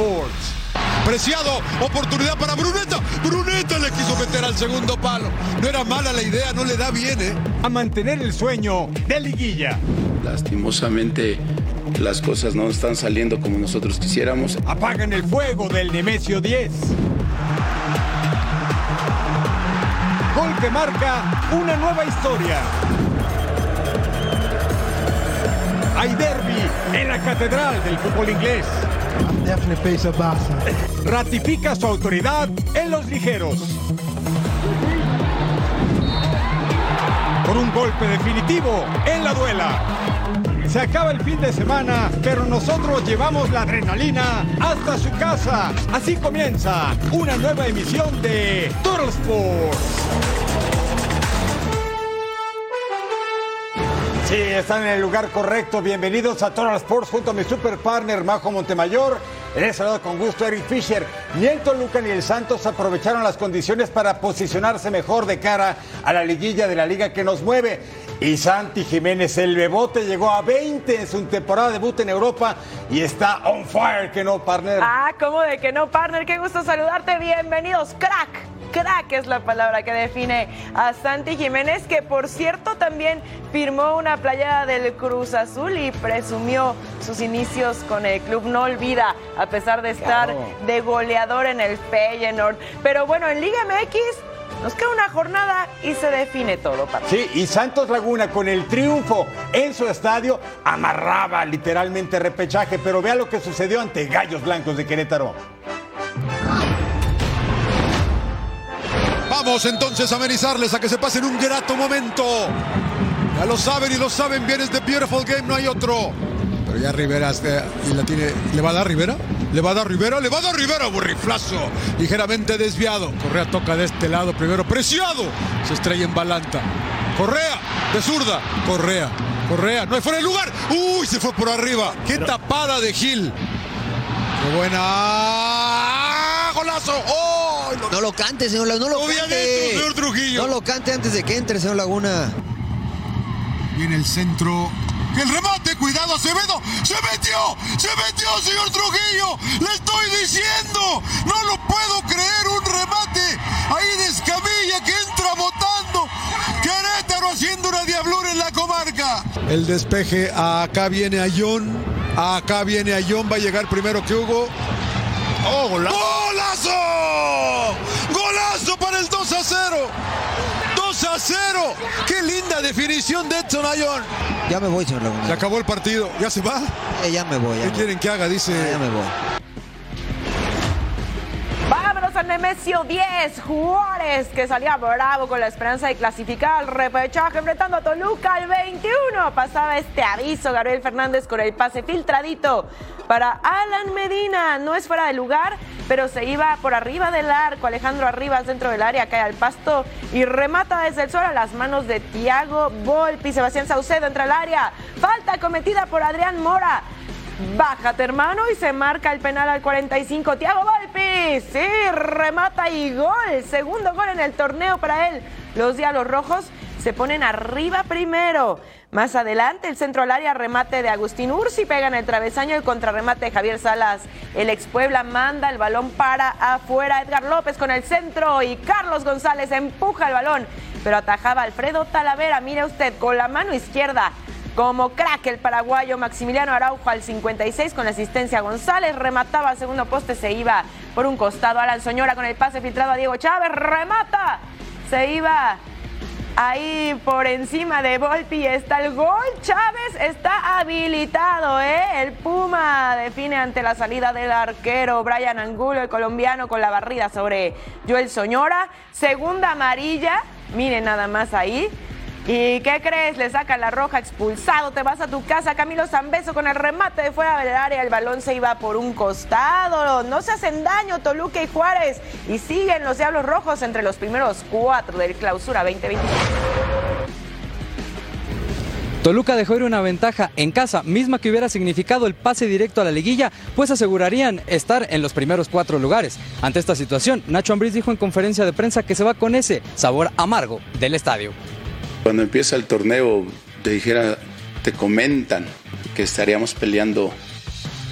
Sports. Preciado, oportunidad para Bruneta. Bruneta le quiso meter al segundo palo. No era mala la idea, no le da bien, ¿eh? A mantener el sueño de liguilla. Lastimosamente las cosas no están saliendo como nosotros quisiéramos. Apagan el fuego del Nemesio 10. Gol que marca una nueva historia. Hay derby en la catedral del fútbol inglés. Ratifica su autoridad en los ligeros. Con un golpe definitivo en la duela. Se acaba el fin de semana, pero nosotros llevamos la adrenalina hasta su casa. Así comienza una nueva emisión de Total Sports. Sí, están en el lugar correcto. Bienvenidos a Total Sports junto a mi super partner Majo Montemayor. En ese lado con gusto Eric Fisher. Ni el Toluca ni el Santos aprovecharon las condiciones para posicionarse mejor de cara a la liguilla de la liga que nos mueve. Y Santi Jiménez, el bebote, llegó a 20 en su temporada de debut en Europa y está on fire, que no, partner. Ah, ¿cómo de que no, partner? Qué gusto saludarte. Bienvenidos, crack crack es la palabra que define a Santi Jiménez, que por cierto también firmó una playa del Cruz Azul y presumió sus inicios con el club. No olvida, a pesar de estar de goleador en el Feyenoord. Pero bueno, en Liga MX nos queda una jornada y se define todo. Para sí, y Santos Laguna con el triunfo en su estadio amarraba literalmente repechaje, pero vea lo que sucedió ante Gallos Blancos de Querétaro. Vamos entonces a amenizarles a que se pasen un grato momento. Ya lo saben y lo saben bien, es The Beautiful Game, no hay otro. Pero ya Rivera este, y la tiene. ¿Le va a dar Rivera? ¿Le va a dar Rivera? ¡Le va a dar Rivera! Burriflazo. Ligeramente desviado. Correa toca de este lado primero. Preciado. Se estrella en Balanta. Correa. De zurda. Correa. Correa. No hay fuera de lugar. ¡Uy! Se fue por arriba. ¡Qué tapada de Gil! ¡Qué buena! ¡Golazo! ¡Oh! No lo cante, señor Laguna. No lo cante. señor Trujillo. No lo cante antes de que entre, señor Laguna. Viene el centro. El remate, cuidado, Acevedo. Se metió, se metió, señor Trujillo. Le estoy diciendo. No lo puedo creer. Un remate ahí de Escamilla que entra botando. Querétaro haciendo una diablura en la comarca. El despeje. Acá viene Ayón. Acá viene Ayón. Va a llegar primero que Hugo. ¡Oh, golazo! ¡Golazo! ¡Golazo para el 2 a 0! 2 a 0. ¡Qué linda definición de Edson Ayón! Ya me voy, señor Laguna. Se acabó el partido. ¿Ya se va? Eh, ya me voy. Ya ¿Qué me quieren que haga? Dice. voy. Ya me voy. Nemesio 10, Juárez, que salía bravo con la esperanza de clasificar al repechaje enfrentando a Toluca al 21. Pasaba este aviso Gabriel Fernández con el pase filtradito para Alan Medina. No es fuera de lugar, pero se iba por arriba del arco. Alejandro arriba al centro del área, cae al pasto y remata desde el suelo a las manos de Tiago Volpi. Sebastián Saucedo entra al área. Falta cometida por Adrián Mora. Bájate, hermano, y se marca el penal al 45. Tiago Volpi, sí, remata y gol. Segundo gol en el torneo para él. Los Diablos Rojos se ponen arriba primero. Más adelante, el centro al área, remate de Agustín Ursi, pega en el travesaño, el contrarremate de Javier Salas. El ex Puebla manda el balón para afuera. Edgar López con el centro y Carlos González empuja el balón, pero atajaba Alfredo Talavera. Mire usted, con la mano izquierda como crack el paraguayo Maximiliano Araujo al 56 con la asistencia a González, remataba al segundo poste, se iba por un costado Alan Soñora con el pase filtrado a Diego Chávez, remata, se iba ahí por encima de Volpi, está el gol, Chávez está habilitado, ¿eh? el Puma define ante la salida del arquero Brian Angulo, el colombiano con la barrida sobre Joel Soñora, segunda amarilla, miren nada más ahí. ¿Y qué crees? Le saca la roja expulsado, te vas a tu casa. Camilo Zambeso con el remate de fuera del área, el balón se iba por un costado. No se hacen daño Toluca y Juárez y siguen los Diablos Rojos entre los primeros cuatro del clausura 2021. Toluca dejó ir una ventaja en casa, misma que hubiera significado el pase directo a la liguilla, pues asegurarían estar en los primeros cuatro lugares. Ante esta situación, Nacho Ambriz dijo en conferencia de prensa que se va con ese sabor amargo del estadio. Cuando empieza el torneo, te dijera, te comentan que estaríamos peleando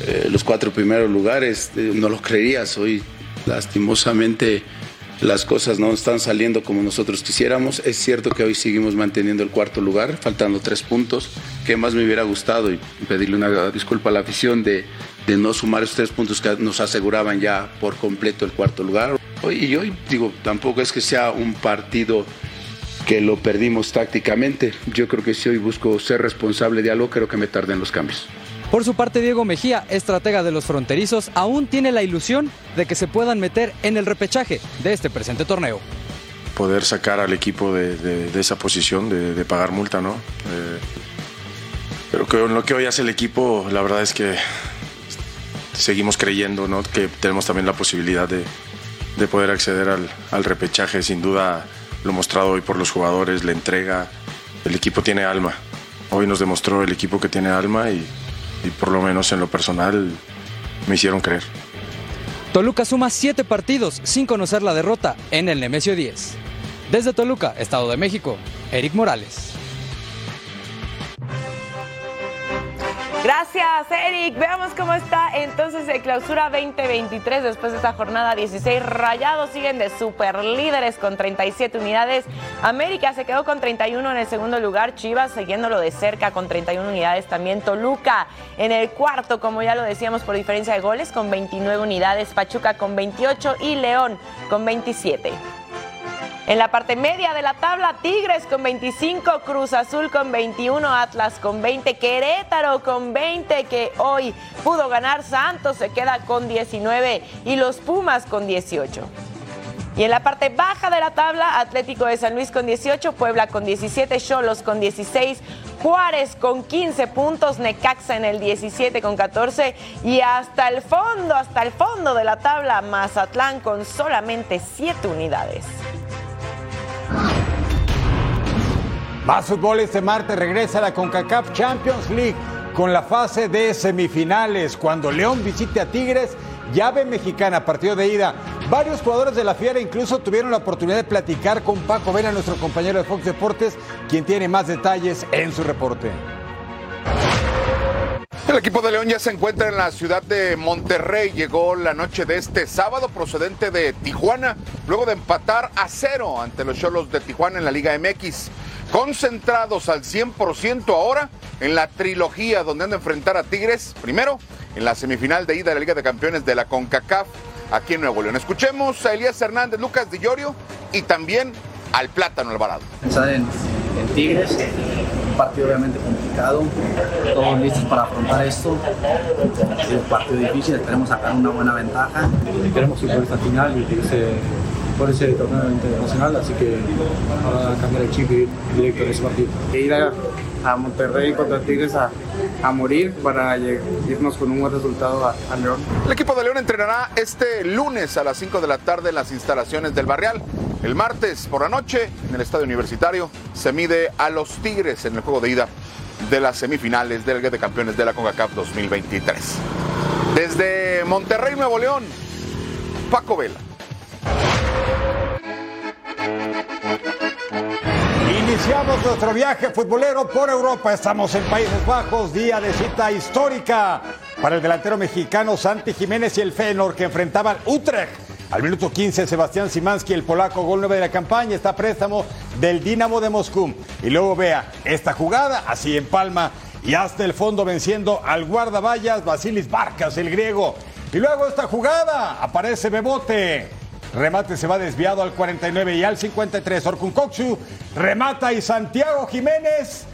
eh, los cuatro primeros lugares. Eh, no lo creerías, hoy lastimosamente las cosas no están saliendo como nosotros quisiéramos. Es cierto que hoy seguimos manteniendo el cuarto lugar, faltando tres puntos. que más me hubiera gustado? Y pedirle una disculpa a la afición de, de no sumar esos tres puntos que nos aseguraban ya por completo el cuarto lugar. Y hoy digo, tampoco es que sea un partido que lo perdimos tácticamente. Yo creo que si hoy busco ser responsable de algo, creo que me tardé en los cambios. Por su parte, Diego Mejía, estratega de los fronterizos, aún tiene la ilusión de que se puedan meter en el repechaje de este presente torneo. Poder sacar al equipo de, esa posición, de, pagar multa, ¿no? Eh, pero con lo que hoy hace el equipo, la verdad es que seguimos creyendo, ¿no? Que tenemos también la posibilidad de, poder acceder al, al repechaje. Sin duda, lo mostrado hoy por los jugadores, la entrega. El equipo tiene alma. Hoy nos demostró el equipo que tiene alma y y por lo menos en lo personal me hicieron creer. Toluca suma siete partidos sin conocer la derrota en el Nemesio 10. Desde Toluca, Estado de México, Eric Morales. Gracias, Eric. Veamos cómo está entonces el clausura 2023 después de esta jornada 16. Rayados siguen de super líderes con 37 unidades. América se quedó con 31 en el segundo lugar. Chivas siguiéndolo de cerca con 31 unidades. También Toluca en el cuarto, como ya lo decíamos, por diferencia de goles, con 29 unidades. Pachuca con 28 y León con 27. En la parte media de la tabla, Tigres con 25, Cruz Azul con 21, Atlas con 20, Querétaro con 20, que hoy pudo ganar, Santos se queda con 19 y los Pumas con 18. Y en la parte baja de la tabla, Atlético de San Luis con 18, Puebla con 17, Cholos con 16, Juárez con 15 puntos, Necaxa en el 17 con 14 y hasta el fondo, hasta el fondo de la tabla, Mazatlán con solamente 7 unidades. Más fútbol este martes regresa a la CONCACAF Champions League con la fase de semifinales. Cuando León visite a Tigres, llave mexicana, partido de ida. Varios jugadores de la Fiera incluso tuvieron la oportunidad de platicar con Paco Vena, nuestro compañero de Fox Deportes, quien tiene más detalles en su reporte. El equipo de León ya se encuentra en la ciudad de Monterrey. Llegó la noche de este sábado procedente de Tijuana, luego de empatar a cero ante los Cholos de Tijuana en la Liga MX. Concentrados al 100% ahora en la trilogía donde han de enfrentar a Tigres, primero en la semifinal de ida de la Liga de Campeones de la CONCACAF aquí en Nuevo León. Escuchemos a Elías Hernández, Lucas Di Llorio y también al Plátano Alvarado. Pensar en, en Tigres, partido obviamente complicado, todos listos para afrontar esto. Es un partido difícil, esperemos sacar una buena ventaja. Queremos ir por esta final y irse por ese torneo internacional, así que ahora cambiar el chip y ir directo en ese partido. E ir a, a Monterrey contra Tigres a, a, morir para irnos con un buen resultado a, a, León. El equipo de León entrenará este lunes a las 5 de la tarde en las instalaciones del Barrial. El martes por la noche en el estadio universitario se mide a los Tigres en el juego de ida de las semifinales del Liga de Campeones de la CONCACAF 2023. Desde Monterrey, Nuevo León, Paco Vela. Iniciamos nuestro viaje futbolero por Europa. Estamos en Países Bajos, día de cita histórica para el delantero mexicano Santi Jiménez y el Feyenoord que enfrentaban Utrecht. Al minuto 15, Sebastián Simansky, el polaco, gol 9 de la campaña, está préstamo del Dinamo de Moscú. Y luego vea esta jugada, así en palma, y hasta el fondo venciendo al guardaballas Basilis Barcas, el griego. Y luego esta jugada, aparece Bebote. Remate se va desviado al 49 y al 53. Orkun Koksu remata y Santiago Jiménez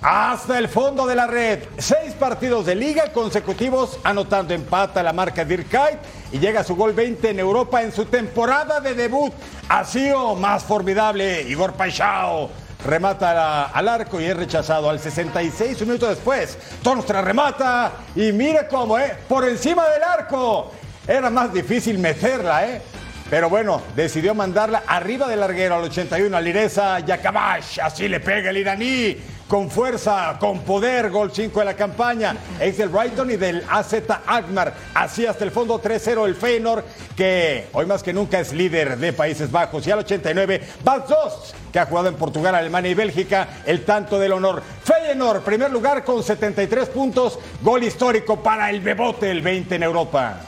hasta el fondo de la red. Seis partidos de liga consecutivos anotando empata la marca Dirkait y llega a su gol 20 en Europa en su temporada de debut. Ha sido más formidable Igor Paixao. Remata al arco y es rechazado al 66, un minuto después. Tonstra remata y mire cómo, ¿eh? Por encima del arco. Era más difícil meterla, ¿eh? Pero bueno, decidió mandarla arriba del larguero al 81 a Lireza Yakabash. Así le pega el iraní. Con fuerza, con poder, gol 5 de la campaña. Es del Brighton y del AZ Agmar. Así hasta el fondo 3-0 el Feyenoord, que hoy más que nunca es líder de Países Bajos. Y al 89, Bas 2, que ha jugado en Portugal, Alemania y Bélgica, el tanto del honor. Feyenoord, primer lugar con 73 puntos, gol histórico para el Bebote, el 20 en Europa.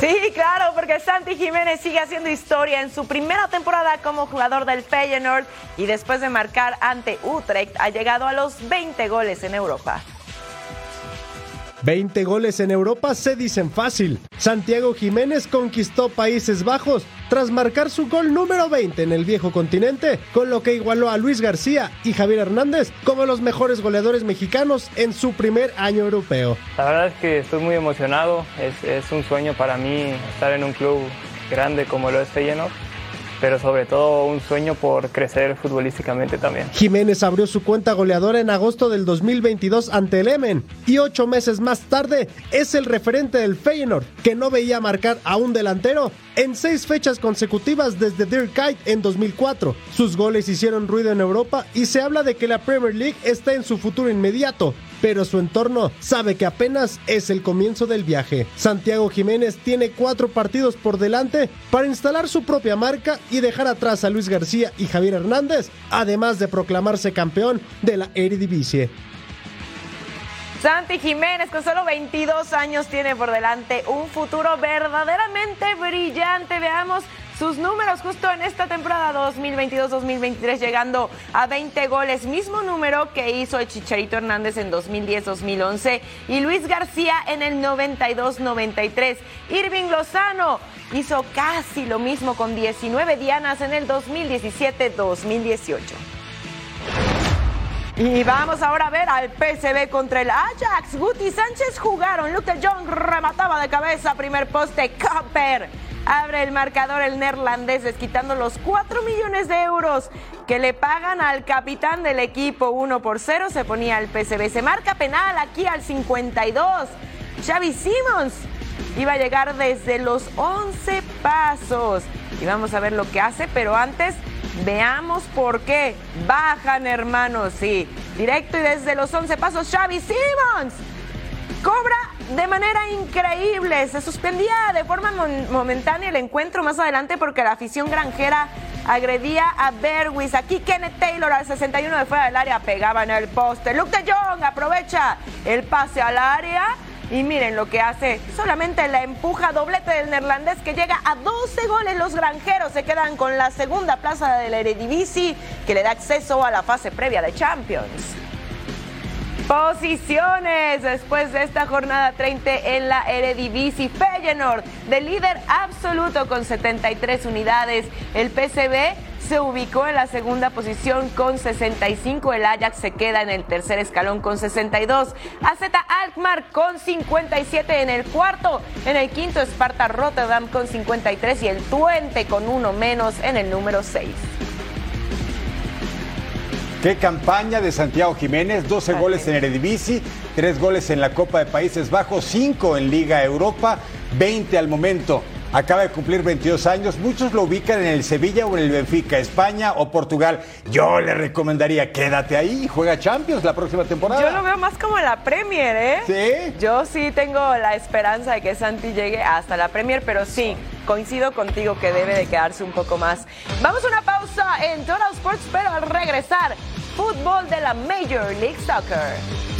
Sí, claro, porque Santi Jiménez sigue haciendo historia en su primera temporada como jugador del Feyenoord y después de marcar ante Utrecht ha llegado a los 20 goles en Europa. 20 goles en Europa se dicen fácil. Santiago Jiménez conquistó Países Bajos tras marcar su gol número 20 en el viejo continente, con lo que igualó a Luis García y Javier Hernández como los mejores goleadores mexicanos en su primer año europeo. La verdad es que estoy muy emocionado, es, un sueño para mí estar en un club grande como lo es Feyenoord pero sobre todo un sueño por crecer futbolísticamente también. Jiménez abrió su cuenta goleadora en agosto del 2022 ante el Emen y ocho meses más tarde es el referente del Feyenoord, que no veía marcar a un delantero en seis fechas consecutivas desde Dirk Kuyt en 2004. Sus goles hicieron ruido en Europa y se habla de que la Premier League está en su futuro inmediato, pero su entorno sabe que apenas es el comienzo del viaje. Santiago Jiménez tiene cuatro partidos por delante para instalar su propia marca y dejar atrás a Luis García y Javier Hernández, además de proclamarse campeón de la Eredivisie. Santi Jiménez, con solo 22 años, tiene por delante un futuro verdaderamente brillante. Veamos sus números justo en esta temporada 2022-2023, llegando a 20 goles, mismo número que hizo el Chicharito Hernández en 2010-2011 y Luis García en el 92-93. Irving Lozano hizo casi lo mismo con 19 dianas en el 2017-2018. Y vamos ahora a ver al PSV contra el Ajax. Guti Sánchez jugaron. Luke de Jong remataba de cabeza. Primer poste. Camper abre el marcador el neerlandés, desquitando los 4 millones de euros que le pagan al capitán del equipo. 1 por 0 se ponía el PSV. Se marca penal aquí al 52. Xavi Simons iba a llegar desde los 11 pasos. Y vamos a ver lo que hace, pero antes veamos por qué. Bajan, hermanos, sí. Directo y desde los 11 pasos, Xavi Simons cobra de manera increíble. Se suspendía de forma momentánea el encuentro más adelante porque la afición granjera agredía a Berwis. Aquí Kenneth Taylor al 61 de fuera del área pegaba en el poste. Luke de Jong aprovecha el pase al área. Y miren lo que hace, solamente la empuja doblete del neerlandés que llega a 12 goles. Los granjeros se quedan con la segunda plaza del Eredivisie que le da acceso a la fase previa de Champions. Posiciones después de esta jornada 30 en la Eredivisie. Feyenoord, de líder absoluto con 73 unidades. El PCB se ubicó en la segunda posición con 65. El Ajax se queda en el tercer escalón con 62. AZ Alkmaar con 57 en el cuarto. En el quinto, Sparta Rotterdam con 53 y el Twente con uno menos en el número 6. Qué campaña de Santiago Jiménez, 12 goles en Eredivisie, 3 goles en la Copa de Países Bajos, 5 en Liga Europa, 20 al momento. Acaba de cumplir 22 años. Muchos lo ubican en el Sevilla o en el Benfica, España o Portugal. Yo le recomendaría quédate ahí y juega Champions la próxima temporada. Yo lo veo más como la Premier, ¿eh? Sí. Yo sí tengo la esperanza de que Santi llegue hasta la Premier, pero sí, coincido contigo que debe de quedarse un poco más. Vamos a una pausa en Total Sports, pero al regresar, fútbol de la Major League Soccer.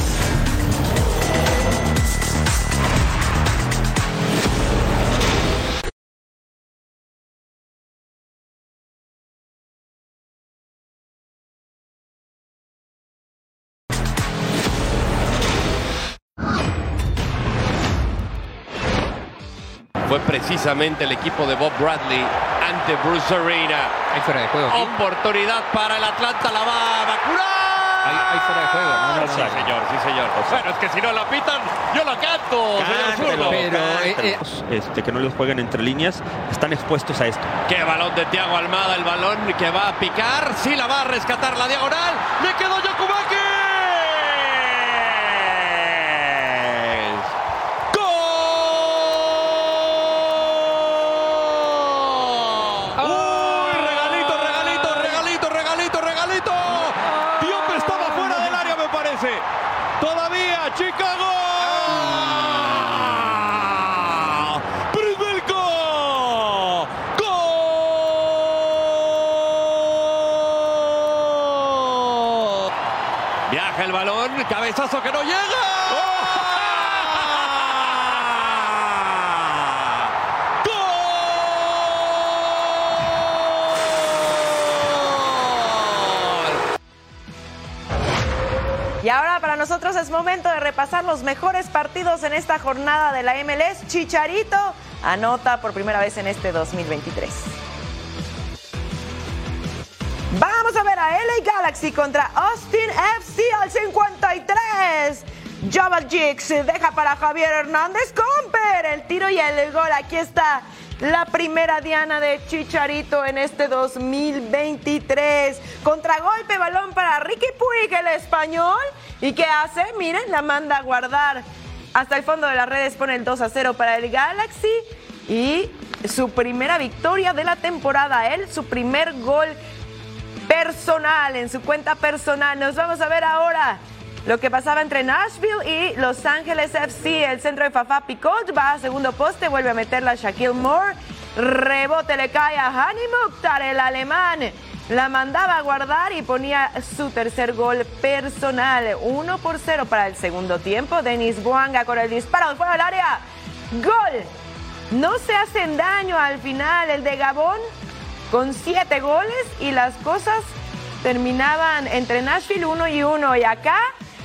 Precisamente el equipo de Bob Bradley ante Bruce Arena. Hay fuera de juego. Oportunidad para el Atlanta, la va a vacunar. Hay, fuera de juego. No, no, sí, señor, sí, señor. Bueno, es que si no la pitan, yo la canto, señor Zurdo. Pero eh, eh, este, que no los jueguen entre líneas, están expuestos a esto. Qué balón de Tiago Almada, el balón que va a picar, sí la va a rescatar la diagonal. Le quedó Yokubaki. Es momento de repasar los mejores partidos en esta jornada de la MLS. Chicharito anota por primera vez en este 2023. Vamos a ver a LA Galaxy contra Austin FC al 53. Jabal Jix deja para Javier Hernández Comper el tiro y el gol. Aquí está la primera diana de Chicharito en este 2023. Contragolpe, balón para Ricky Puig, el español. ¿Y qué hace? Miren, la manda a guardar. Hasta el fondo de las redes pone el 2 a 0 para el Galaxy. Y su primera victoria de la temporada. Él, su primer gol personal, en su cuenta personal. Nos vamos a ver ahora lo que pasaba entre Nashville y Los Ángeles FC. El centro de Fafá Picot va a segundo poste, vuelve a meterla Shaquille Moore. Rebote le cae a Hani Mukhtar, el alemán. La mandaba a guardar y ponía su tercer gol personal. 1 por 0 para el segundo tiempo. Denis Buanga con el disparo fuera del área. Gol. No se hacen daño al final. El de Gabón con siete goles y las cosas terminaban entre Nashville 1 y 1 y acá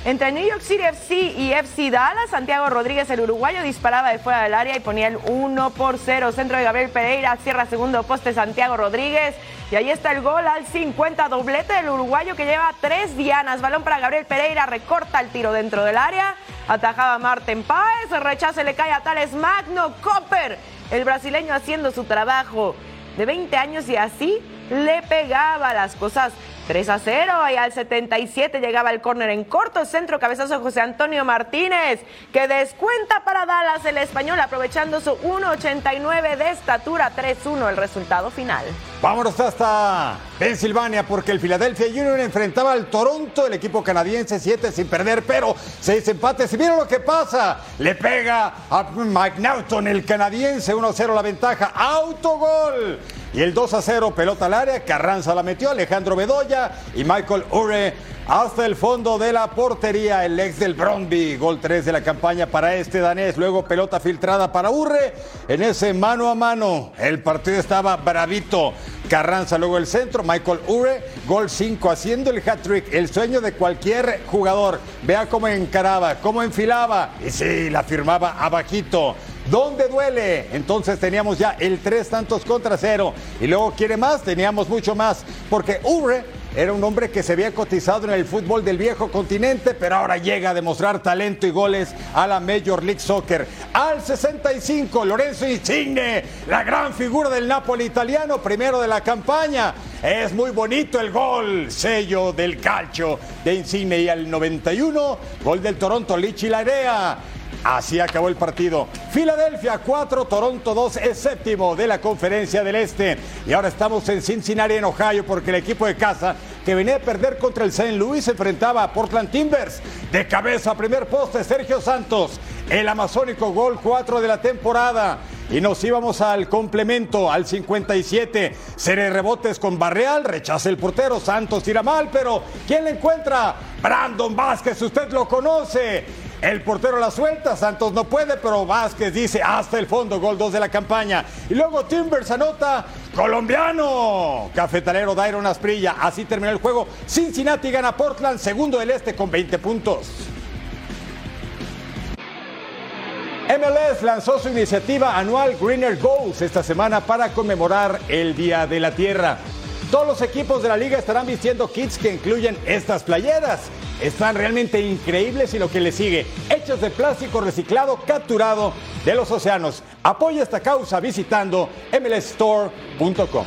entre New York City FC y FC Dallas, Santiago Rodríguez, el uruguayo, disparaba de fuera del área y ponía el 1 por 0. Centro de Gabriel Pereira, cierra segundo poste Santiago Rodríguez. Y ahí está el gol al 50, doblete del uruguayo que lleva tres dianas. Balón para Gabriel Pereira, recorta el tiro dentro del área. Atajaba Marten Páez, rechace le cae a Tales Magno Copper. El brasileño haciendo su trabajo de 20 años y así le pegaba las cosas 3 a 0 y al 77 llegaba el córner en corto, centro cabezazo José Antonio Martínez, que descuenta para Dallas el español aprovechando su 1.89 de estatura, 3-1 el resultado final. Vámonos hasta Pensilvania porque el Philadelphia Union enfrentaba al Toronto, el equipo canadiense 7 sin perder, pero 6 empates. Y miren lo que pasa, le pega a Mike Naughton, el canadiense, 1-0 la ventaja, autogol. Y el 2 a 0, pelota al área, Carranza la metió, Alejandro Bedoya y Michael Ure hasta el fondo de la portería, el ex del Bromby, gol 3 de la campaña para este danés, luego pelota filtrada para Urre, en ese mano a mano, el partido estaba bravito, Carranza luego el centro, Michael Ure, gol 5 haciendo el hat-trick, el sueño de cualquier jugador, vea cómo encaraba, cómo enfilaba, y sí, la firmaba abajito. ¿Dónde duele? Entonces teníamos ya el tres tantos contra cero. Y luego quiere más, teníamos mucho más. Porque Urre era un hombre que se había cotizado en el fútbol del viejo continente, pero ahora llega a demostrar talento y goles a la Major League Soccer. Al 65, Lorenzo Insigne, la gran figura del Napoli italiano, primero de la campaña. Es muy bonito el gol, sello del calcio de Insigne. Y al 91, gol del Toronto, Lichi Larea. Así acabó el partido. Filadelfia 4, Toronto 2 es séptimo de la conferencia del Este. Y ahora estamos en Cincinnati, en Ohio, porque el equipo de casa que venía a perder contra el St. Louis se enfrentaba a Portland Timbers. De cabeza, primer poste, Sergio Santos. El amazónico gol 4 de la temporada. Y nos íbamos al complemento, al 57. Serie rebotes con Barreal, rechaza el portero. Santos tira mal, pero ¿quién le encuentra? Brandon Vázquez, usted lo conoce. El portero la suelta, Santos no puede, pero Vázquez dice hasta el fondo, gol 2 de la campaña. Y luego Timbers anota, colombiano. Cafetalero Dairon Asprilla, así terminó el juego. Cincinnati gana Portland, segundo del este con 20 puntos. MLS lanzó su iniciativa anual Greener Goals esta semana para conmemorar el Día de la Tierra. Todos los equipos de la liga estarán vistiendo kits que incluyen estas playeras. Están realmente increíbles y lo que le sigue, hechos de plástico reciclado capturado de los océanos. Apoya esta causa visitando mlstore.com.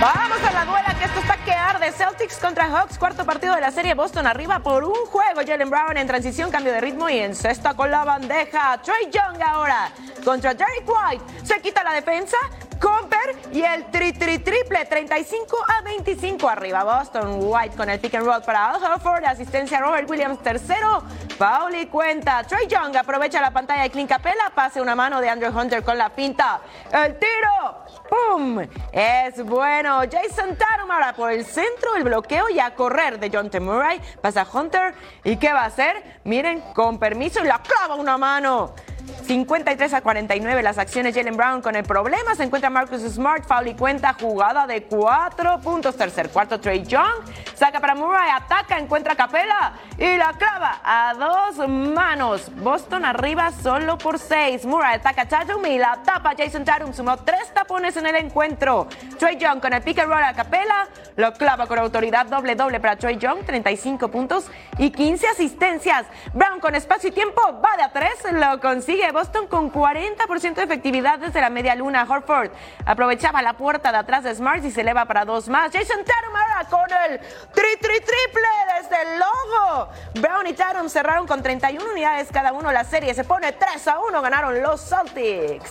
Vamos a la duela que esto está que arde. Celtics contra Hawks, cuarto partido de la serie Boston arriba por un juego. Jalen Brown en transición, cambio de ritmo y en cesta con la bandeja. Trey Young ahora contra Derek White. Se quita la defensa, Comper y el tri tri triple 35 a 25 arriba Boston White con el pick and roll para Al Horford asistencia Robert Williams tercero Pauli cuenta Trey Young aprovecha la pantalla de Clint Capella pase una mano de Andrew Hunter con la pinta el tiro ¡Pum! Es bueno. Jason Tatum ahora por el centro, el bloqueo y a correr de John T. Murray. Pasa Hunter. ¿Y qué va a hacer? Miren, con permiso y la clava una mano. 53 a 49 las acciones Jalen Brown con el problema. Se encuentra Marcus Smart, foul y cuenta jugada de 4 puntos. Tercer cuarto Trey Young. Saca para Murray, ataca, encuentra Capela y la clava a dos manos. Boston arriba solo por 6. Murray ataca a Tatum y la tapa Jason Tatum. Sumó tres tapones en el encuentro. Trey Young con el pick and roll a Capela. Lo clava con autoridad doble doble para Trey Young. 35 puntos y 15 asistencias. Brown con espacio y tiempo va de a 3. Lo consigue Boston con 40% de efectividad desde la media luna. Horford aprovechaba la puerta de atrás de Smart y se eleva para dos más. Jason Tatum ahora con el tri tri triple desde el logo. Brown y Tatum cerraron con 31 unidades cada uno. La serie se pone 3 a 1. Ganaron los Celtics.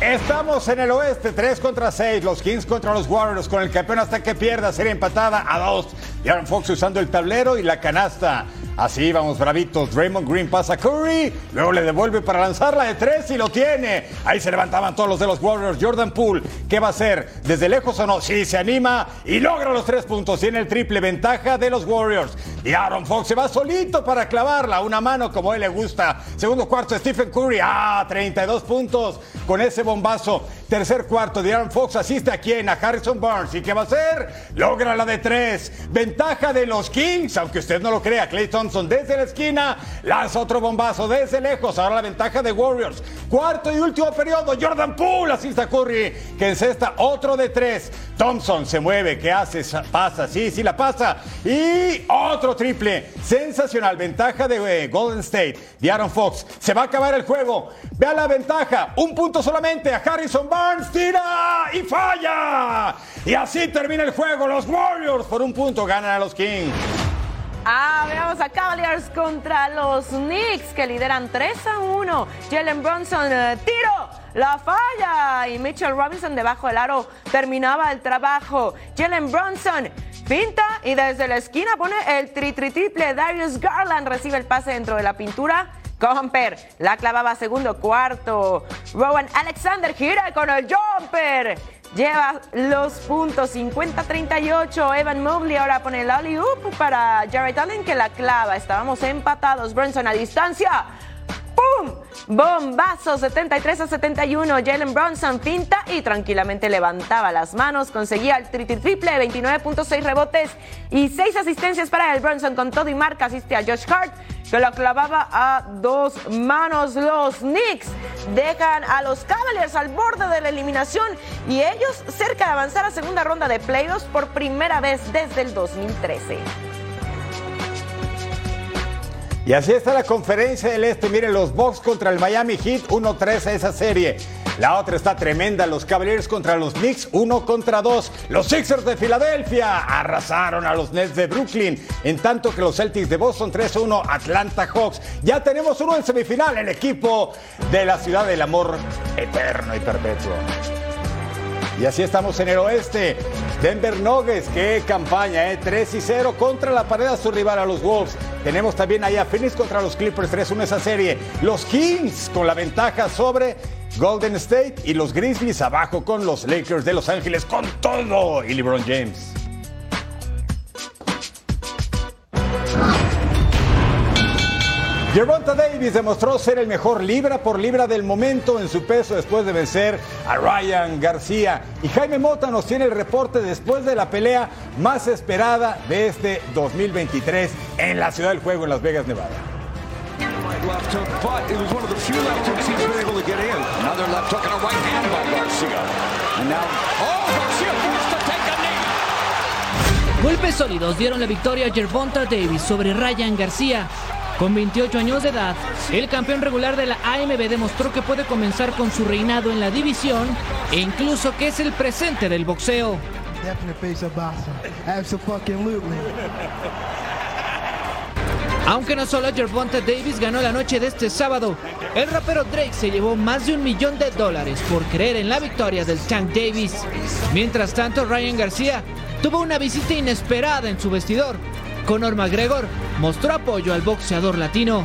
Estamos en el oeste, 3 contra 6, los Kings contra los Warriors, con el campeón hasta que pierda, serie empatada a 2. Y Aaron Fox usando el tablero y la canasta. Así vamos bravitos, Draymond Green pasa a Curry, luego le devuelve para lanzarla de 3 y lo tiene. Ahí se levantaban todos los de los Warriors. Jordan Poole, ¿qué va a hacer? ¿Desde lejos o no? Sí, se anima y logra los 3 puntos. Tiene el triple ventaja de los Warriors. Y Aaron Fox se va solito para clavarla, una mano como a él le gusta. Segundo cuarto, Stephen Curry, ah, 32 puntos con ese bombazo. Tercer cuarto de Aaron Fox asiste a quién? A Harrison Barnes. ¿Y qué va a hacer? Logra la de tres. Ventaja de los Kings, aunque usted no lo crea. Clay Thompson desde la esquina lanza otro bombazo desde lejos. Ahora la ventaja de Warriors. Cuarto y último periodo. Jordan Poole asiste a Curry, que encesta otro de tres. Thompson se mueve. ¿Qué hace? Pasa, sí, sí la pasa. Y otro triple. Sensacional. Ventaja de eh, Golden State. De Aaron Fox. Se va a acabar el juego. Vea la ventaja. Un punto solamente a Harrison. Barnes tira y falla. Y así termina el juego. Los Warriors por un punto ganan a los Kings. Ah, veamos a Cavaliers contra los Knicks que lideran 3 a 1. Jalen Bronson, eh, tiro, la falla. Y Mitchell Robinson debajo del aro terminaba el trabajo. Jalen Bronson pinta y desde la esquina pone el tri, tri triple. Darius Garland recibe el pase dentro de la pintura. Comper la clavaba segundo cuarto. Rowan Alexander gira con el jumper. Lleva los puntos 50-38. Evan Mobley ahora pone el alley oop para Jared Allen que la clava. Estábamos empatados. Bronson a distancia. ¡Pum! Bombazo 73 a 71. Jalen Bronson pinta y tranquilamente levantaba las manos. Conseguía el tri triple, 29.6 rebotes y 6 asistencias para el Bronson con todo y marca. Asiste a Josh Hart que lo clavaba a dos manos. Los Knicks dejan a los Cavaliers al borde de la eliminación y ellos cerca de avanzar a segunda ronda de playoffs por primera vez desde el 2013. Y así está la conferencia del Este. Miren, los Bucks contra el Miami Heat, 1-3 a esa serie. La otra está tremenda, los Cavaliers contra los Knicks, 1 contra 2. Los Sixers de Filadelfia arrasaron a los Nets de Brooklyn, en tanto que los Celtics de Boston 3-1, Atlanta Hawks. Ya tenemos uno en semifinal, el equipo de la ciudad del amor eterno y perpetuo. Y así estamos en el oeste. Denver Nuggets, qué campaña, ¿eh? 3 y 0 contra la pared a su rival a los Wolves. Tenemos también ahí a Phoenix contra los Clippers, 3-1 esa serie. Los Kings con la ventaja sobre Golden State y los Grizzlies abajo con los Lakers de Los Ángeles con todo y LeBron James. Gervonta Davis demostró ser el mejor libra por libra del momento en su peso después de vencer a Ryan García. Y Jaime Mota nos tiene el reporte después de la pelea más esperada de este 2023 en la Ciudad del Juego en Las Vegas, Nevada. Golpes sólidos dieron la victoria a Gervonta Davis sobre Ryan García. Con 28 años de edad, el campeón regular de la AMB demostró que puede comenzar con su reinado en la división e incluso que es el presente del boxeo. Aunque no solo Gervonta Davis ganó la noche de este sábado, el rapero Drake se llevó más de un millón de dólares por creer en la victoria del Tank Davis. Mientras tanto, Ryan García tuvo una visita inesperada en su vestidor. Conor McGregor mostró apoyo al boxeador latino.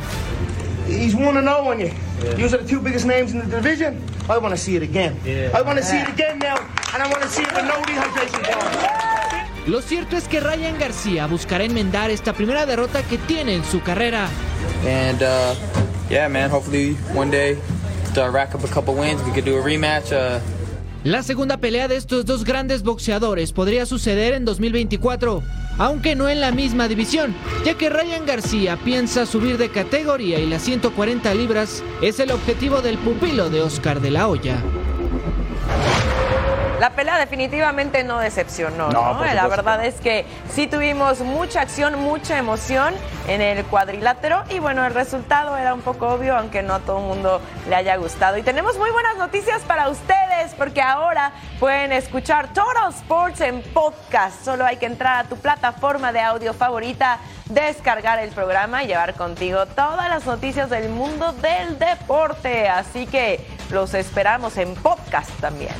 He's 1 0 on you. These are the two biggest names in the division. I want to see it again. I want to see it again now, and I want to see it with no dehydration time. Lo cierto es que Ryan García buscará enmendar esta primera derrota que tiene en su carrera. And uh, yeah, man, hopefully one day to rack up a couple wins, we could do a rematch. Uh, La segunda pelea de estos dos grandes boxeadores podría suceder en 2024, aunque no en la misma división, ya que Ryan García piensa subir de categoría y las 140 libras es el objetivo del pupilo de Oscar de la Hoya. La pelea definitivamente no decepcionó, No, La verdad es que sí tuvimos mucha acción, mucha emoción en el cuadrilátero y bueno, el resultado era un poco obvio, aunque no a todo el mundo le haya gustado. Y tenemos muy buenas noticias para ustedes porque ahora pueden escuchar Total Sports en podcast. Solo hay que entrar a tu plataforma de audio favorita, descargar el programa y llevar contigo todas las noticias del mundo del deporte. Así que los esperamos en podcast también.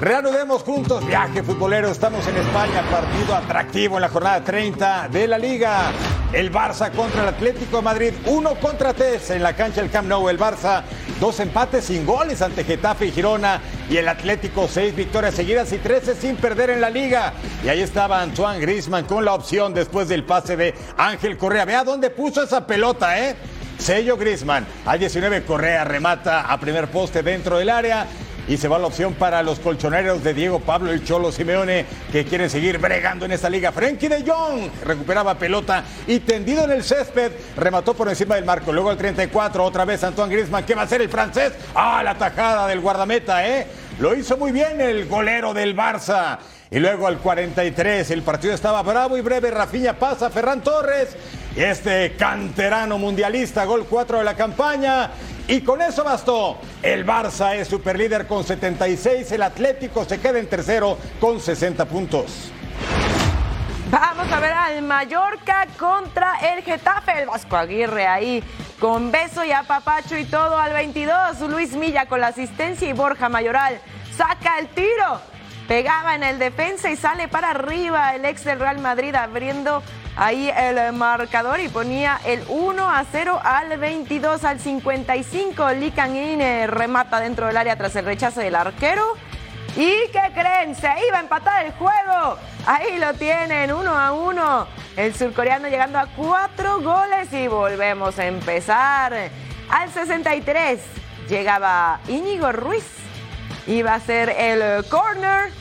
Reanudemos juntos viaje futbolero. Estamos en España, partido atractivo en la jornada 30 de la Liga. El Barça contra el Atlético de Madrid, uno contra tres en la cancha del Camp Nou. El Barça, dos empates sin goles ante Getafe y Girona. Y el Atlético, seis victorias seguidas y trece sin perder en la Liga. Y ahí estaba Antoine Grisman con la opción después del pase de Ángel Correa. Vea dónde puso esa pelota, ¿eh? Sello Grisman. Al 19 Correa remata a primer poste dentro del área. Y se va la opción para los colchoneros de Diego Pablo y Cholo Simeone que quieren seguir bregando en esta liga. Frenkie de Jong recuperaba pelota y tendido en el césped remató por encima del marco. Luego al 34 otra vez Antoine Griezmann. ¿Qué va a hacer el francés? Ah, la tajada del guardameta, ¿eh? Lo hizo muy bien el golero del Barça. Y luego al 43 el partido estaba bravo y breve. Rafinha pasa, Ferran Torres. Este canterano mundialista, gol 4 de la campaña. Y con eso bastó. El Barça es superlíder con 76. El Atlético se queda en tercero con 60 puntos. Vamos a ver al Mallorca contra el Getafe. El Vasco Aguirre ahí con beso y apapacho y todo al 22. Luis Milla con la asistencia y Borja Mayoral saca el tiro. Pegaba en el defensa y sale para arriba el ex del Real Madrid abriendo ahí el marcador y ponía el 1 a 0 al 22 al 55. Licanin remata dentro del área tras el rechazo del arquero. ¿Y qué creen? Se iba a empatar el juego. Ahí lo tienen, uno a uno. El surcoreano llegando a cuatro goles y volvemos a empezar. Al 63 llegaba Íñigo Ruiz. Iba a ser el corner.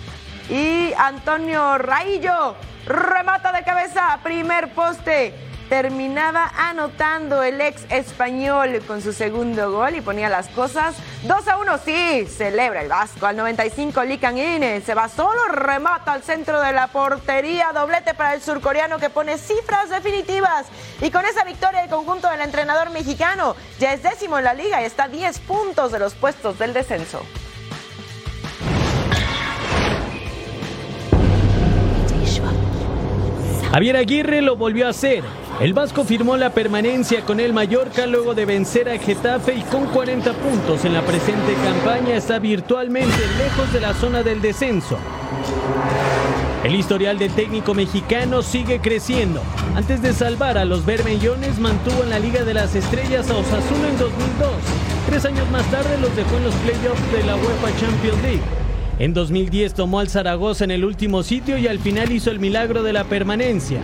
Y Antonio Raillo remata de cabeza, primer poste. Terminaba anotando el ex español con su segundo gol y ponía las cosas 2 a 1. Sí, celebra el Vasco al 95. Lican In se va solo, remata al centro de la portería. Doblete para el surcoreano que pone cifras definitivas. Y con esa victoria, el conjunto del entrenador mexicano ya es décimo en la liga y está a 10 puntos de los puestos del descenso. Javier Aguirre lo volvió a hacer. El Vasco firmó la permanencia con el Mallorca luego de vencer a Getafe y con 40 puntos en la presente campaña está virtualmente lejos de la zona del descenso. El historial del técnico mexicano sigue creciendo. Antes de salvar a los bermellones, mantuvo en la Liga de las Estrellas a Osasuna en 2002. Tres años más tarde los dejó en los playoffs de la UEFA Champions League. En 2010 tomó al Zaragoza en el último sitio y al final hizo el milagro de la permanencia.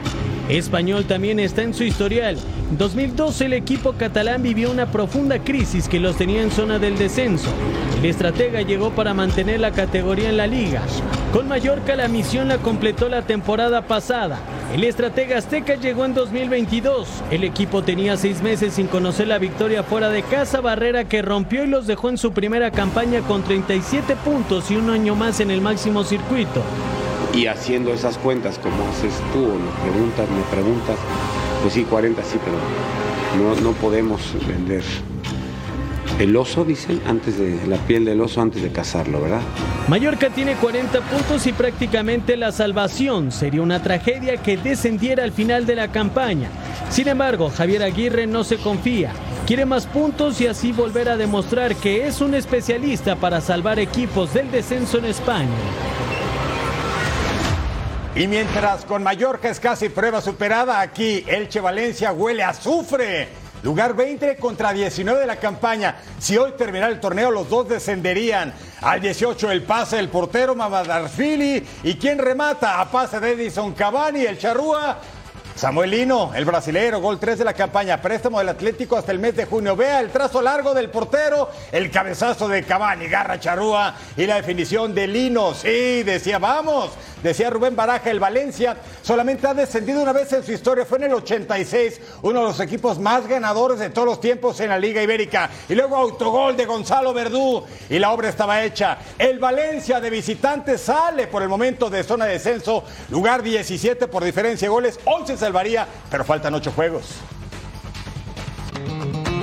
Español también está en su historial. En 2012 el equipo catalán vivió una profunda crisis que los tenía en zona del descenso. El estratega llegó para mantener la categoría en la liga. Con Mallorca la misión la completó la temporada pasada. El estratega azteca llegó en 2022. El equipo tenía seis meses sin conocer la victoria fuera de casa, barrera que rompió y los dejó en su primera campaña con 37 puntos y un año más en el máximo circuito. Y haciendo esas cuentas como haces tú me preguntas, me preguntas, pues sí, 40 sí, pero no, no podemos vender el oso, dicen, antes de la piel del oso antes de cazarlo, ¿verdad? Mallorca tiene 40 puntos y prácticamente la salvación. Sería una tragedia que descendiera al final de la campaña. Sin embargo, Javier Aguirre no se confía. Quiere más puntos y así volver a demostrar que es un especialista para salvar equipos del descenso en España. Y mientras con Mallorca es casi prueba superada, aquí Elche Valencia huele a azufre. Lugar 20 contra 19 de la campaña. Si hoy terminara el torneo, los dos descenderían. Al 18 el pase del portero Mamadarfili. ¿Y quién remata? A pase de Edison Cavani, el charrúa. Samuelino, el brasilero, gol 3 de la campaña, préstamo del Atlético hasta el mes de junio. Vea el trazo largo del portero, el cabezazo de Cavani, garra charrúa y la definición de Lino. Sí, decía, vamos, decía Rubén Baraja, el Valencia solamente ha descendido una vez en su historia, fue en el 86, uno de los equipos más ganadores de todos los tiempos en la Liga Ibérica. Y luego autogol de Gonzalo Verdú y la obra estaba hecha. El Valencia de visitante sale por el momento de zona de descenso, lugar 17 por diferencia de goles, 11 salvaría, pero faltan 8 juegos.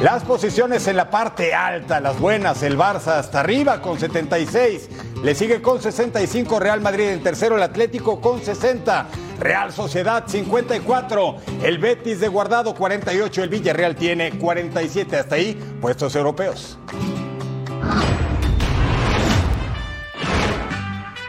Las posiciones en la parte alta, las buenas, el Barça hasta arriba con 76. Le sigue con 65 Real Madrid en tercero, el Atlético con 60. Real Sociedad 54. El Betis de Guardado 48. El Villarreal tiene 47. Hasta ahí, puestos europeos.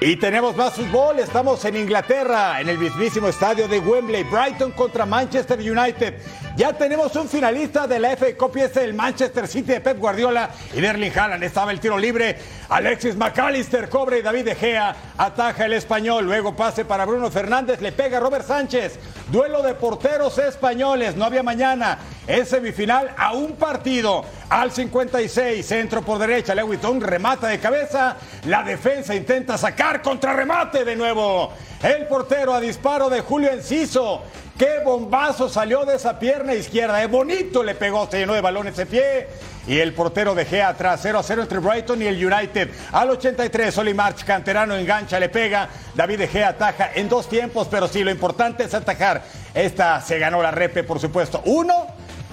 Y tenemos más fútbol, estamos en Inglaterra, en el mismísimo estadio de Wembley, Brighton contra Manchester United. Ya tenemos un finalista de la Cup y es el Manchester City de Pep Guardiola y de Erling. Estaba el tiro libre, Alexis McAllister cobre y David De Gea ataja el español. Luego pase para Bruno Fernández, le pega Robert Sánchez. Duelo de porteros españoles, no había mañana. Es semifinal a un partido. Al 56, centro por derecha, Lewitón remata de cabeza. La defensa intenta sacar contrarremate de nuevo. El portero a disparo de Julio Enciso. Qué bombazo salió de esa pierna izquierda. Es bonito le pegó, se llenó de balones ese pie. Y el portero de Gea atrás, 0 a 0 entre Brighton y el United. Al 83, Oli March, canterano, engancha, le pega. David de Gea ataja en dos tiempos, pero sí, lo importante es atajar. Esta se ganó la repe, por supuesto. Uno,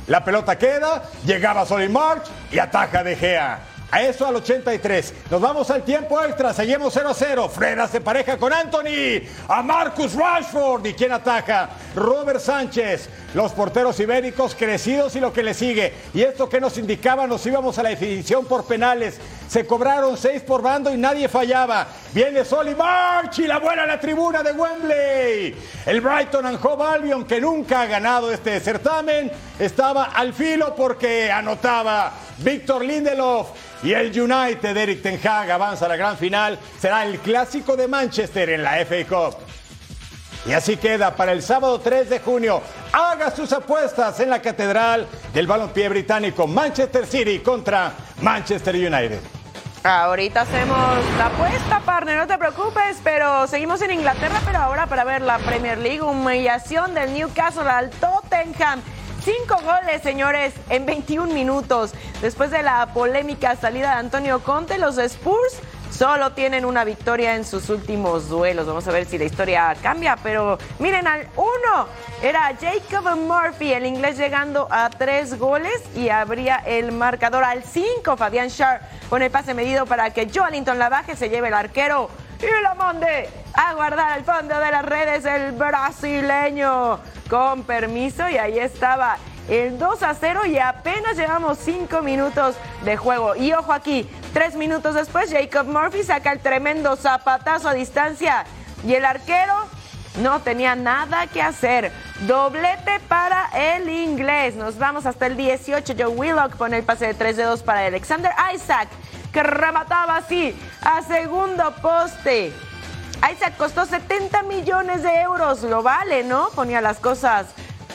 la pelota queda, llegaba Solly March y ataja de Gea. A eso al 83. Nos vamos al tiempo extra. Seguimos 0 a 0. Freda se pareja con Anthony. A Marcus Rashford. ¿Y quién ataca? Robert Sánchez. Los porteros ibéricos crecidos y lo que le sigue. Y esto que nos indicaba, nos íbamos a la definición por penales. Se cobraron 6 por bando y nadie fallaba. Viene Solly March y la buena la tribuna de Wembley. El Brighton and Hove Albion, que nunca ha ganado este certamen, estaba al filo porque anotaba Víctor Lindelof. Y el United, Eric Ten Hag, avanza a la gran final. Será el clásico de Manchester en la FA Cup. Y así queda para el sábado 3 de junio. Haga sus apuestas en la catedral del balompié británico Manchester City contra Manchester United. Ahorita hacemos la apuesta, partner, no te preocupes, pero seguimos en Inglaterra, pero ahora para ver la Premier League, humillación del Newcastle al Tottenham. Cinco goles, señores, en 21 minutos. Después de la polémica salida de Antonio Conte, los Spurs solo tienen una victoria en sus últimos duelos. Vamos a ver si la historia cambia, pero miren al uno. Era Jacob Murphy, el inglés llegando a tres goles y abría el marcador al cinco. Fabián Schär con el pase medido para que Joelinton la baje, se lleve el arquero y la mande a guardar al fondo de las redes el brasileño con permiso y ahí estaba el 2 a 0 y apenas llevamos 5 minutos de juego. Y ojo aquí, 3 minutos después Jacob Murphy saca el tremendo zapatazo a distancia y el arquero no tenía nada que hacer. Doblete para el inglés. Nos vamos hasta el 18. Joe Willock pone el pase de 3 de 2 para Alexander Isaac, que remataba así a segundo poste. Isaac costó 70 millones de euros. Lo vale, ¿no? Ponía las cosas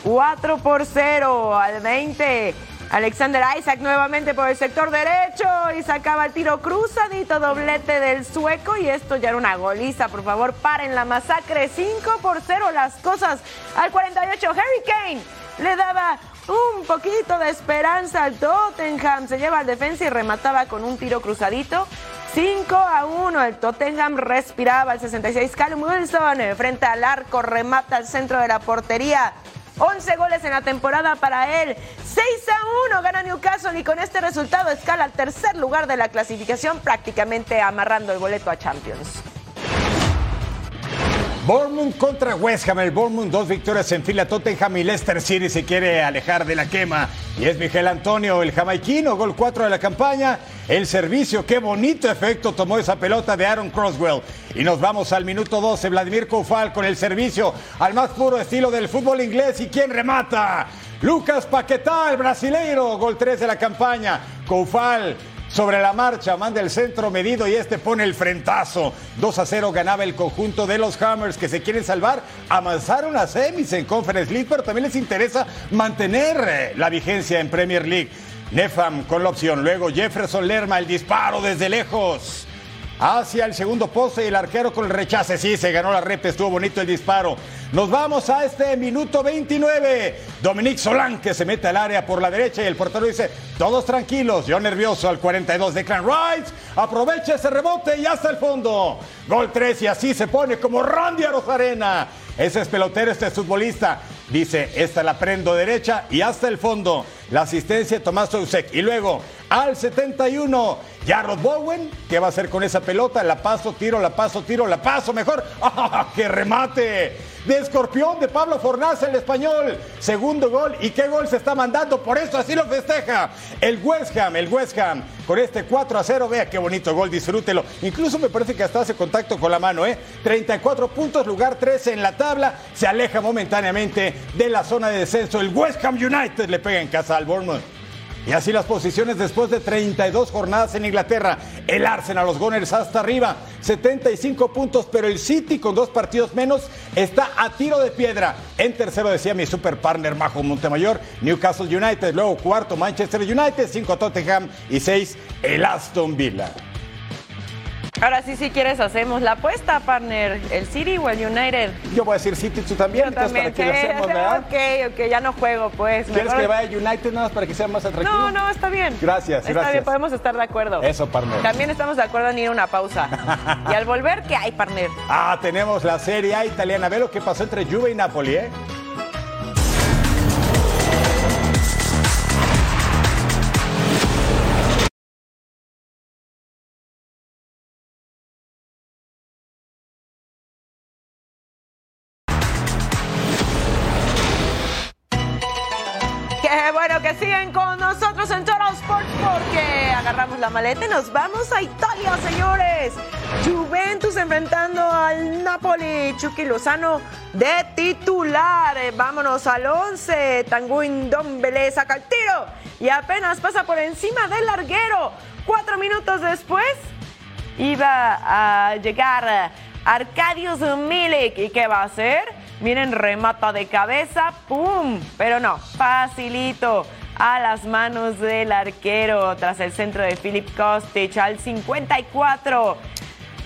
4 por 0 al 20. Alexander Isaac nuevamente por el sector derecho y sacaba el tiro cruzadito, doblete del sueco y esto ya era una goliza, por favor paren la masacre, 5 por 0 las cosas al 48, Harry Kane le daba un poquito de esperanza al Tottenham, se lleva al defensa y remataba con un tiro cruzadito 5 a 1. El Tottenham respiraba el 66. Callum Wilson eh, frente al arco, remata al centro de la portería. 11 goles en la temporada para él. 6 a 1 gana Newcastle y con este resultado escala al tercer lugar de la clasificación, prácticamente amarrando el boleto a Champions. Bournemouth contra West Ham. El Bournemouth, dos victorias en fila. Tottenham y Leicester City se quiere alejar de la quema. Y es Miguel Antonio, el jamaiquino, gol 4 de la campaña. El servicio, qué bonito efecto tomó esa pelota de Aaron Croswell. Y nos vamos al minuto 12. Vladimir Koufal con el servicio al más puro estilo del fútbol inglés. ¿Y quién remata? Lucas Paquetá, el brasileiro, gol 3 de la campaña. Koufal sobre la marcha, manda el centro medido y este pone el frentazo. 2 a 0 ganaba el conjunto de los Hammers que se quieren salvar. Avanzaron a semis en Conference League, pero también les interesa mantener eh, la vigencia en Premier League. Nefam con la opción. Luego Jefferson Lerma, el disparo desde lejos. Hacia el segundo poste y el arquero con el rechace. Sí, se ganó la rep, estuvo bonito el disparo. Nos vamos a este minuto 29. Dominique Solán que se mete al área por la derecha y el portero dice, todos tranquilos. Yo nervioso al 42 de Clan Rice. Aprovecha ese rebote y hasta el fondo. Gol 3 y así se pone como Randy Rosarena. Ese es pelotero, este es futbolista. Dice, esta la prendo derecha y hasta el fondo. La asistencia de Tomás Sousek. Y luego, al 71, Jarrod Bowen. ¿Qué va a hacer con esa pelota? La paso, tiro, la paso, tiro, la paso mejor. ¡Ah, ¡Qué remate! De escorpión de Pablo Fornaz, el español. Segundo gol. ¿Y qué gol se está mandando? Por eso así lo festeja. El West Ham, el West Ham. Con este 4 a 0, vea qué bonito gol, disfrútelo. Incluso me parece que hasta hace contacto con la mano, ¿eh? 34 puntos, lugar 13 en la tabla. Se aleja momentáneamente de la zona de descenso. El West Ham United le pega en casa al Bournemouth. Y así las posiciones después de 32 jornadas en Inglaterra. El Arsenal, los Gunners hasta arriba, 75 puntos, pero el City con dos partidos menos está a tiro de piedra. En tercero decía mi super partner Majo Montemayor, Newcastle United, luego cuarto Manchester United, cinco Tottenham y seis el Aston Villa. Ahora sí, si quieres, hacemos la apuesta, partner. ¿El City o el United? Yo voy a decir City, tú también, Yo entonces también. lo hacemos, ¿verdad? Ok, ok, ya no juego, pues. ¿Quieres Mejor- que vaya United nada más para que sea más atractivo? No, no, está bien. Gracias, Está gracias. bien, podemos estar de acuerdo. Eso, partner. También estamos de acuerdo en ir a una pausa. y al volver, ¿qué hay, partner? Ah, tenemos la Serie A italiana. Ve lo que pasó entre Juve y Napoli, ¿eh? Con nosotros en Total porque agarramos la maleta y nos vamos a Italia, señores. Juventus enfrentando al Napoli. Chucky Lozano de titular. Eh, Vámonos al 11. Tanguin Dombele saca el tiro y apenas pasa por encima del larguero. Cuatro minutos después iba a llegar Arcadius Milik. ¿Y qué va a hacer? Miren, remata de cabeza, ¡pum! Pero no, facilito a las manos del arquero tras el centro de Filip Kostic al 54.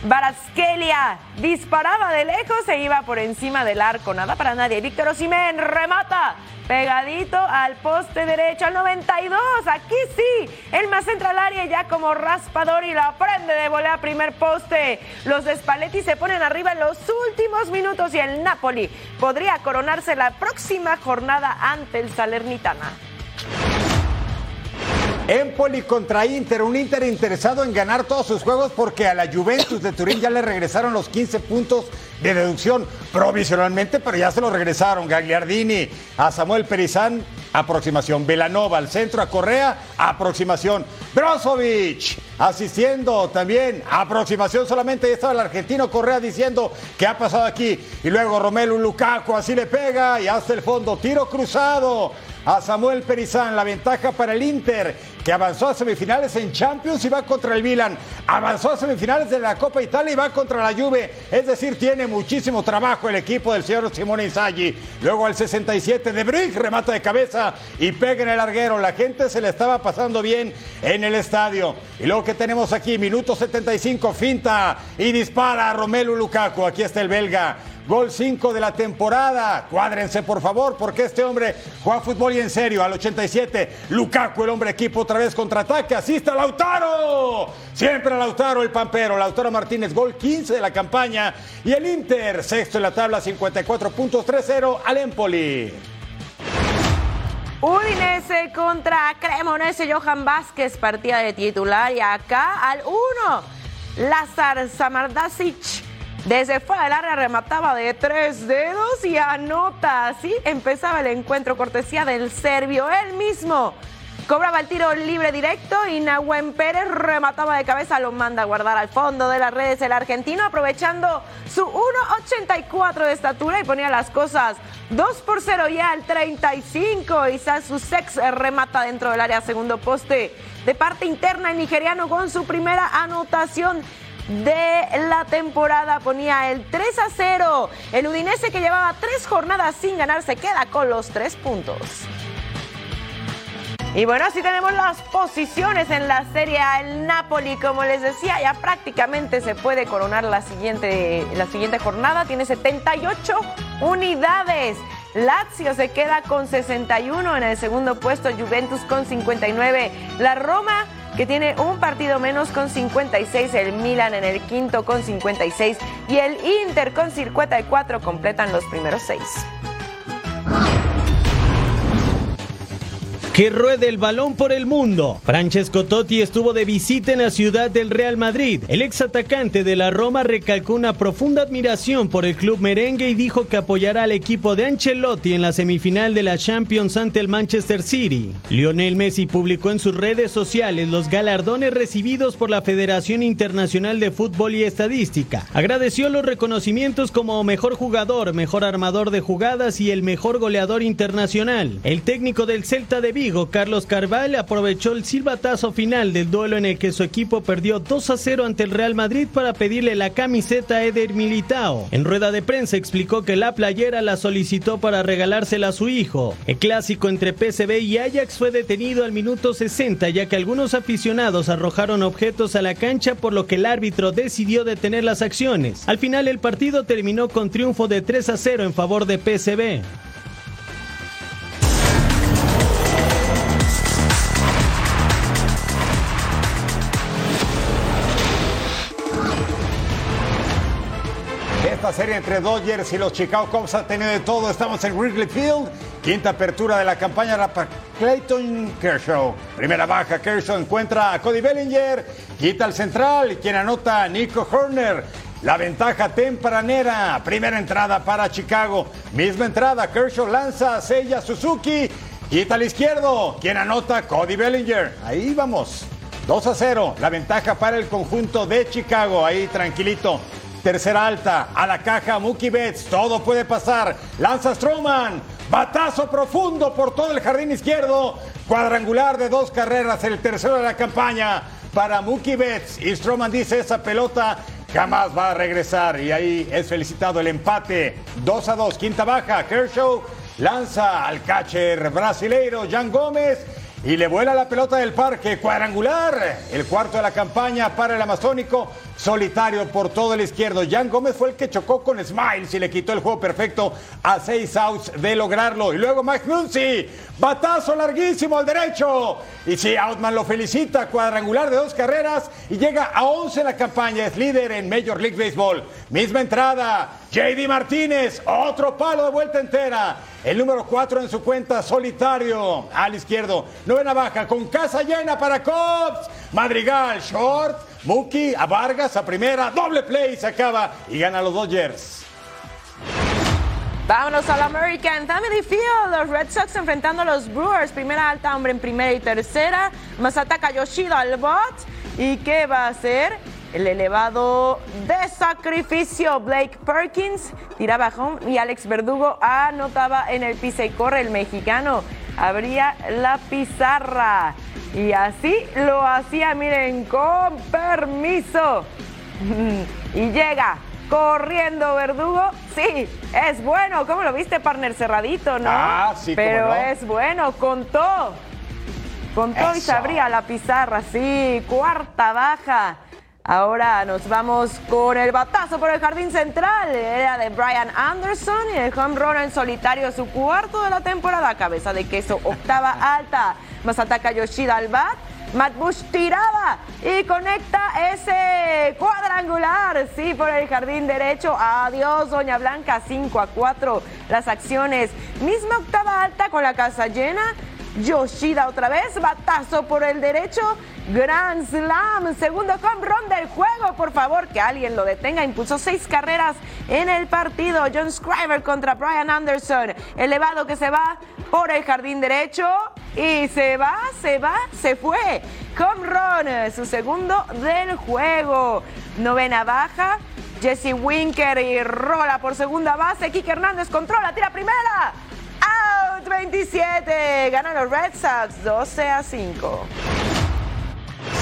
Baraskelia disparaba de lejos e iba por encima del arco. Nada para nadie. Víctor Osimhen remata pegadito al poste derecho al 92. Aquí sí, el más entra al área ya como raspador y la prende de volea primer poste. Los de Spalletti se ponen arriba en los últimos minutos y el Napoli podría coronarse la próxima jornada ante el Salernitana. Empoli contra Inter, un Inter interesado en ganar todos sus juegos porque a la Juventus de Turín ya le regresaron los 15 puntos de deducción provisionalmente, pero ya se los regresaron. Gagliardini a Samuel Perizán, aproximación. Velanova al centro, a Correa, aproximación. Brozovic asistiendo también, aproximación solamente. Ahí estaba el argentino Correa diciendo qué ha pasado aquí. Y luego Romelu Lukaku así le pega y hasta el fondo, tiro cruzado a Samuel Perizán. La ventaja para el Inter, que avanzó a semifinales en Champions y va contra el Milan. Avanzó a semifinales de la Copa Italia y va contra la Juve. Es decir, tiene muchísimo trabajo el equipo del señor Simone Inzaghi. Luego al 67 de Brick remata de cabeza y pega en el larguero. La gente se le estaba pasando bien en el estadio. Y luego que tenemos aquí, minuto 75, finta y dispara a Romelu Lukaku. Aquí está el belga. Gol 5 de la temporada. Cuádrense, por favor, porque este hombre juega fútbol y en serio. Al 87, Lukaku, el hombre equipo, otra vez contraataque. Asista Lautaro. Siempre Lautaro, el pampero. Lautaro Martínez, gol 15 de la campaña. Y el Inter, sexto en la tabla, 54 puntos, 3-0 al Empoli. Udinese contra Cremonese, Johan Vázquez, partida de titular. Y acá al 1, Lazar Samardasic. Desde fuera del área remataba de tres dedos y anota. Así empezaba el encuentro, cortesía del serbio. Él mismo cobraba el tiro libre directo y Nahuen Pérez remataba de cabeza, lo manda a guardar al fondo de las redes el argentino, aprovechando su 1.84 de estatura y ponía las cosas 2 por 0 ya al 35. Y sex remata dentro del área segundo poste de parte interna el nigeriano con su primera anotación de la temporada ponía el 3 a 0. El Udinese que llevaba tres jornadas sin ganar se queda con los tres puntos. Y bueno, así tenemos las posiciones en la Serie A. El Napoli, como les decía, ya prácticamente se puede coronar la siguiente, la siguiente jornada. Tiene 78 unidades. Lazio se queda con 61 en el segundo puesto, Juventus con 59. La Roma que tiene un partido menos con 56, el Milan en el quinto con 56 y el Inter con 54 completan los primeros seis. Que ruede el balón por el mundo. Francesco Totti estuvo de visita en la ciudad del Real Madrid. El ex atacante de la Roma recalcó una profunda admiración por el club merengue y dijo que apoyará al equipo de Ancelotti en la semifinal de la Champions ante el Manchester City. Lionel Messi publicó en sus redes sociales los galardones recibidos por la Federación Internacional de Fútbol y Estadística. Agradeció los reconocimientos como mejor jugador, mejor armador de jugadas y el mejor goleador internacional. El técnico del Celta de Vigo Carlos Carval aprovechó el silbatazo final del duelo en el que su equipo perdió 2 a 0 ante el Real Madrid para pedirle la camiseta a Eder Militao. En rueda de prensa explicó que la playera la solicitó para regalársela a su hijo. El clásico entre PSV y Ajax fue detenido al minuto 60 ya que algunos aficionados arrojaron objetos a la cancha por lo que el árbitro decidió detener las acciones. Al final el partido terminó con triunfo de 3 a 0 en favor de PSV. Esta serie entre Dodgers y los Chicago Cubs ha tenido de todo. Estamos en Wrigley Field. Quinta apertura de la campaña para Clayton Kershaw. Primera baja, Kershaw encuentra a Cody Bellinger. Quita al central, quien anota Nico Horner. La ventaja tempranera. Primera entrada para Chicago. Misma entrada, Kershaw lanza a Seiya Suzuki. Quita al izquierdo. Quien anota Cody Bellinger. Ahí vamos. 2 a 0. La ventaja para el conjunto de Chicago. Ahí tranquilito. Tercera alta, a la caja Mookie Betts, todo puede pasar. Lanza Stroman, batazo profundo por todo el jardín izquierdo. Cuadrangular de dos carreras, el tercero de la campaña para Mookie Betts. Y Stroman dice: esa pelota jamás va a regresar. Y ahí es felicitado el empate. 2 a 2, quinta baja. Kershaw lanza al catcher brasileiro Jan Gómez. Y le vuela la pelota del parque, cuadrangular. El cuarto de la campaña para el amazónico, solitario por todo el izquierdo. Jan Gómez fue el que chocó con Smiles y le quitó el juego perfecto a seis outs de lograrlo. Y luego Mike Muncy, batazo larguísimo al derecho. Y sí, Outman lo felicita, cuadrangular de dos carreras y llega a 11 en la campaña. Es líder en Major League Baseball. Misma entrada, JD Martínez, otro palo de vuelta entera. El número 4 en su cuenta, solitario al izquierdo. Novena baja con casa llena para Cobbs. Madrigal, short. Mookie a Vargas a primera. Doble play se acaba y gana los Dodgers. Vámonos al American Family Field. Los Red Sox enfrentando a los Brewers. Primera alta, hombre en primera y tercera. Más ataca Yoshida al bot. ¿Y qué va a hacer? El elevado de sacrificio. Blake Perkins tiraba home y Alex Verdugo anotaba en el pisa y corre el mexicano. Abría la pizarra. Y así lo hacía, miren, con permiso. y llega corriendo Verdugo. Sí, es bueno. ¿Cómo lo viste, partner? Cerradito, ¿no? Ah, sí, Pero no. es bueno, contó. Contó y se Eso. abría la pizarra, sí. Cuarta baja. Ahora nos vamos con el batazo por el jardín central. Era de Brian Anderson y el home run en solitario, su cuarto de la temporada. Cabeza de queso, octava alta. Más ataca Yoshida al bat. Matt Bush tirada y conecta ese cuadrangular, sí, por el jardín derecho. Adiós, Doña Blanca, 5 a 4 las acciones. Misma octava alta con la casa llena. Yoshida otra vez, batazo por el derecho, Grand Slam, segundo home run del juego, por favor que alguien lo detenga, impulsó seis carreras en el partido, John Scriver contra Brian Anderson, elevado que se va por el jardín derecho y se va, se va, se fue, home run, su segundo del juego, novena baja, Jesse Winker y rola por segunda base, Kike Hernández controla, tira primera, out 27, ganan los Red Sox 12 a 5.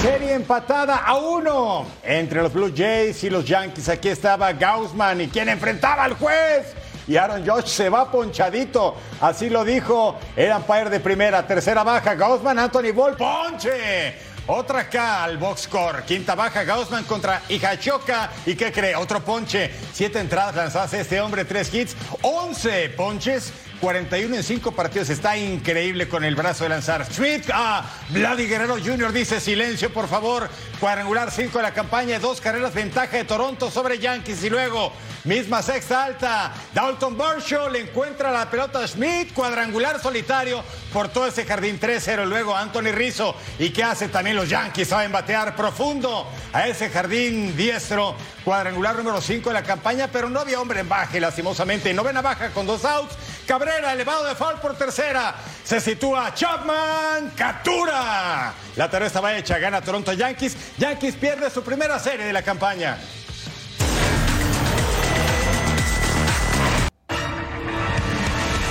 Serie empatada a uno entre los Blue Jays y los Yankees. Aquí estaba Gaussman y quien enfrentaba al juez. Y Aaron Josh se va ponchadito. Así lo dijo el umpire de primera. Tercera baja, Gaussman, Anthony Ball, ponche. Otra acá al box score. Quinta baja, Gaussman contra Ijachoka. ¿Y qué cree? Otro ponche. Siete entradas lanzadas este hombre, tres hits, once ponches. 41 en 5 partidos. Está increíble con el brazo de lanzar. Smith a Vladi Guerrero Jr. dice silencio, por favor. Cuadrangular 5 de la campaña. Dos carreras ventaja de Toronto sobre Yankees. Y luego, misma sexta alta. Dalton Barshaw le encuentra la pelota a Smith. Cuadrangular solitario por todo ese jardín 3-0. Luego Anthony Rizzo. ¿Y qué hace también los Yankees? Saben batear profundo a ese jardín diestro. Cuadrangular número 5 de la campaña. Pero no había hombre en baje, lastimosamente. Novena baja con dos outs. Cabrera, elevado de foul por tercera. Se sitúa Chapman, captura. La tarea estaba hecha, gana Toronto Yankees. Yankees pierde su primera serie de la campaña.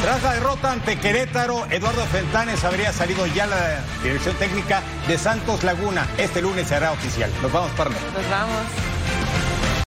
Tras la derrota ante Querétaro, Eduardo Fentanes habría salido ya la dirección técnica de Santos Laguna. Este lunes será oficial. Nos vamos, partner. Nos vamos.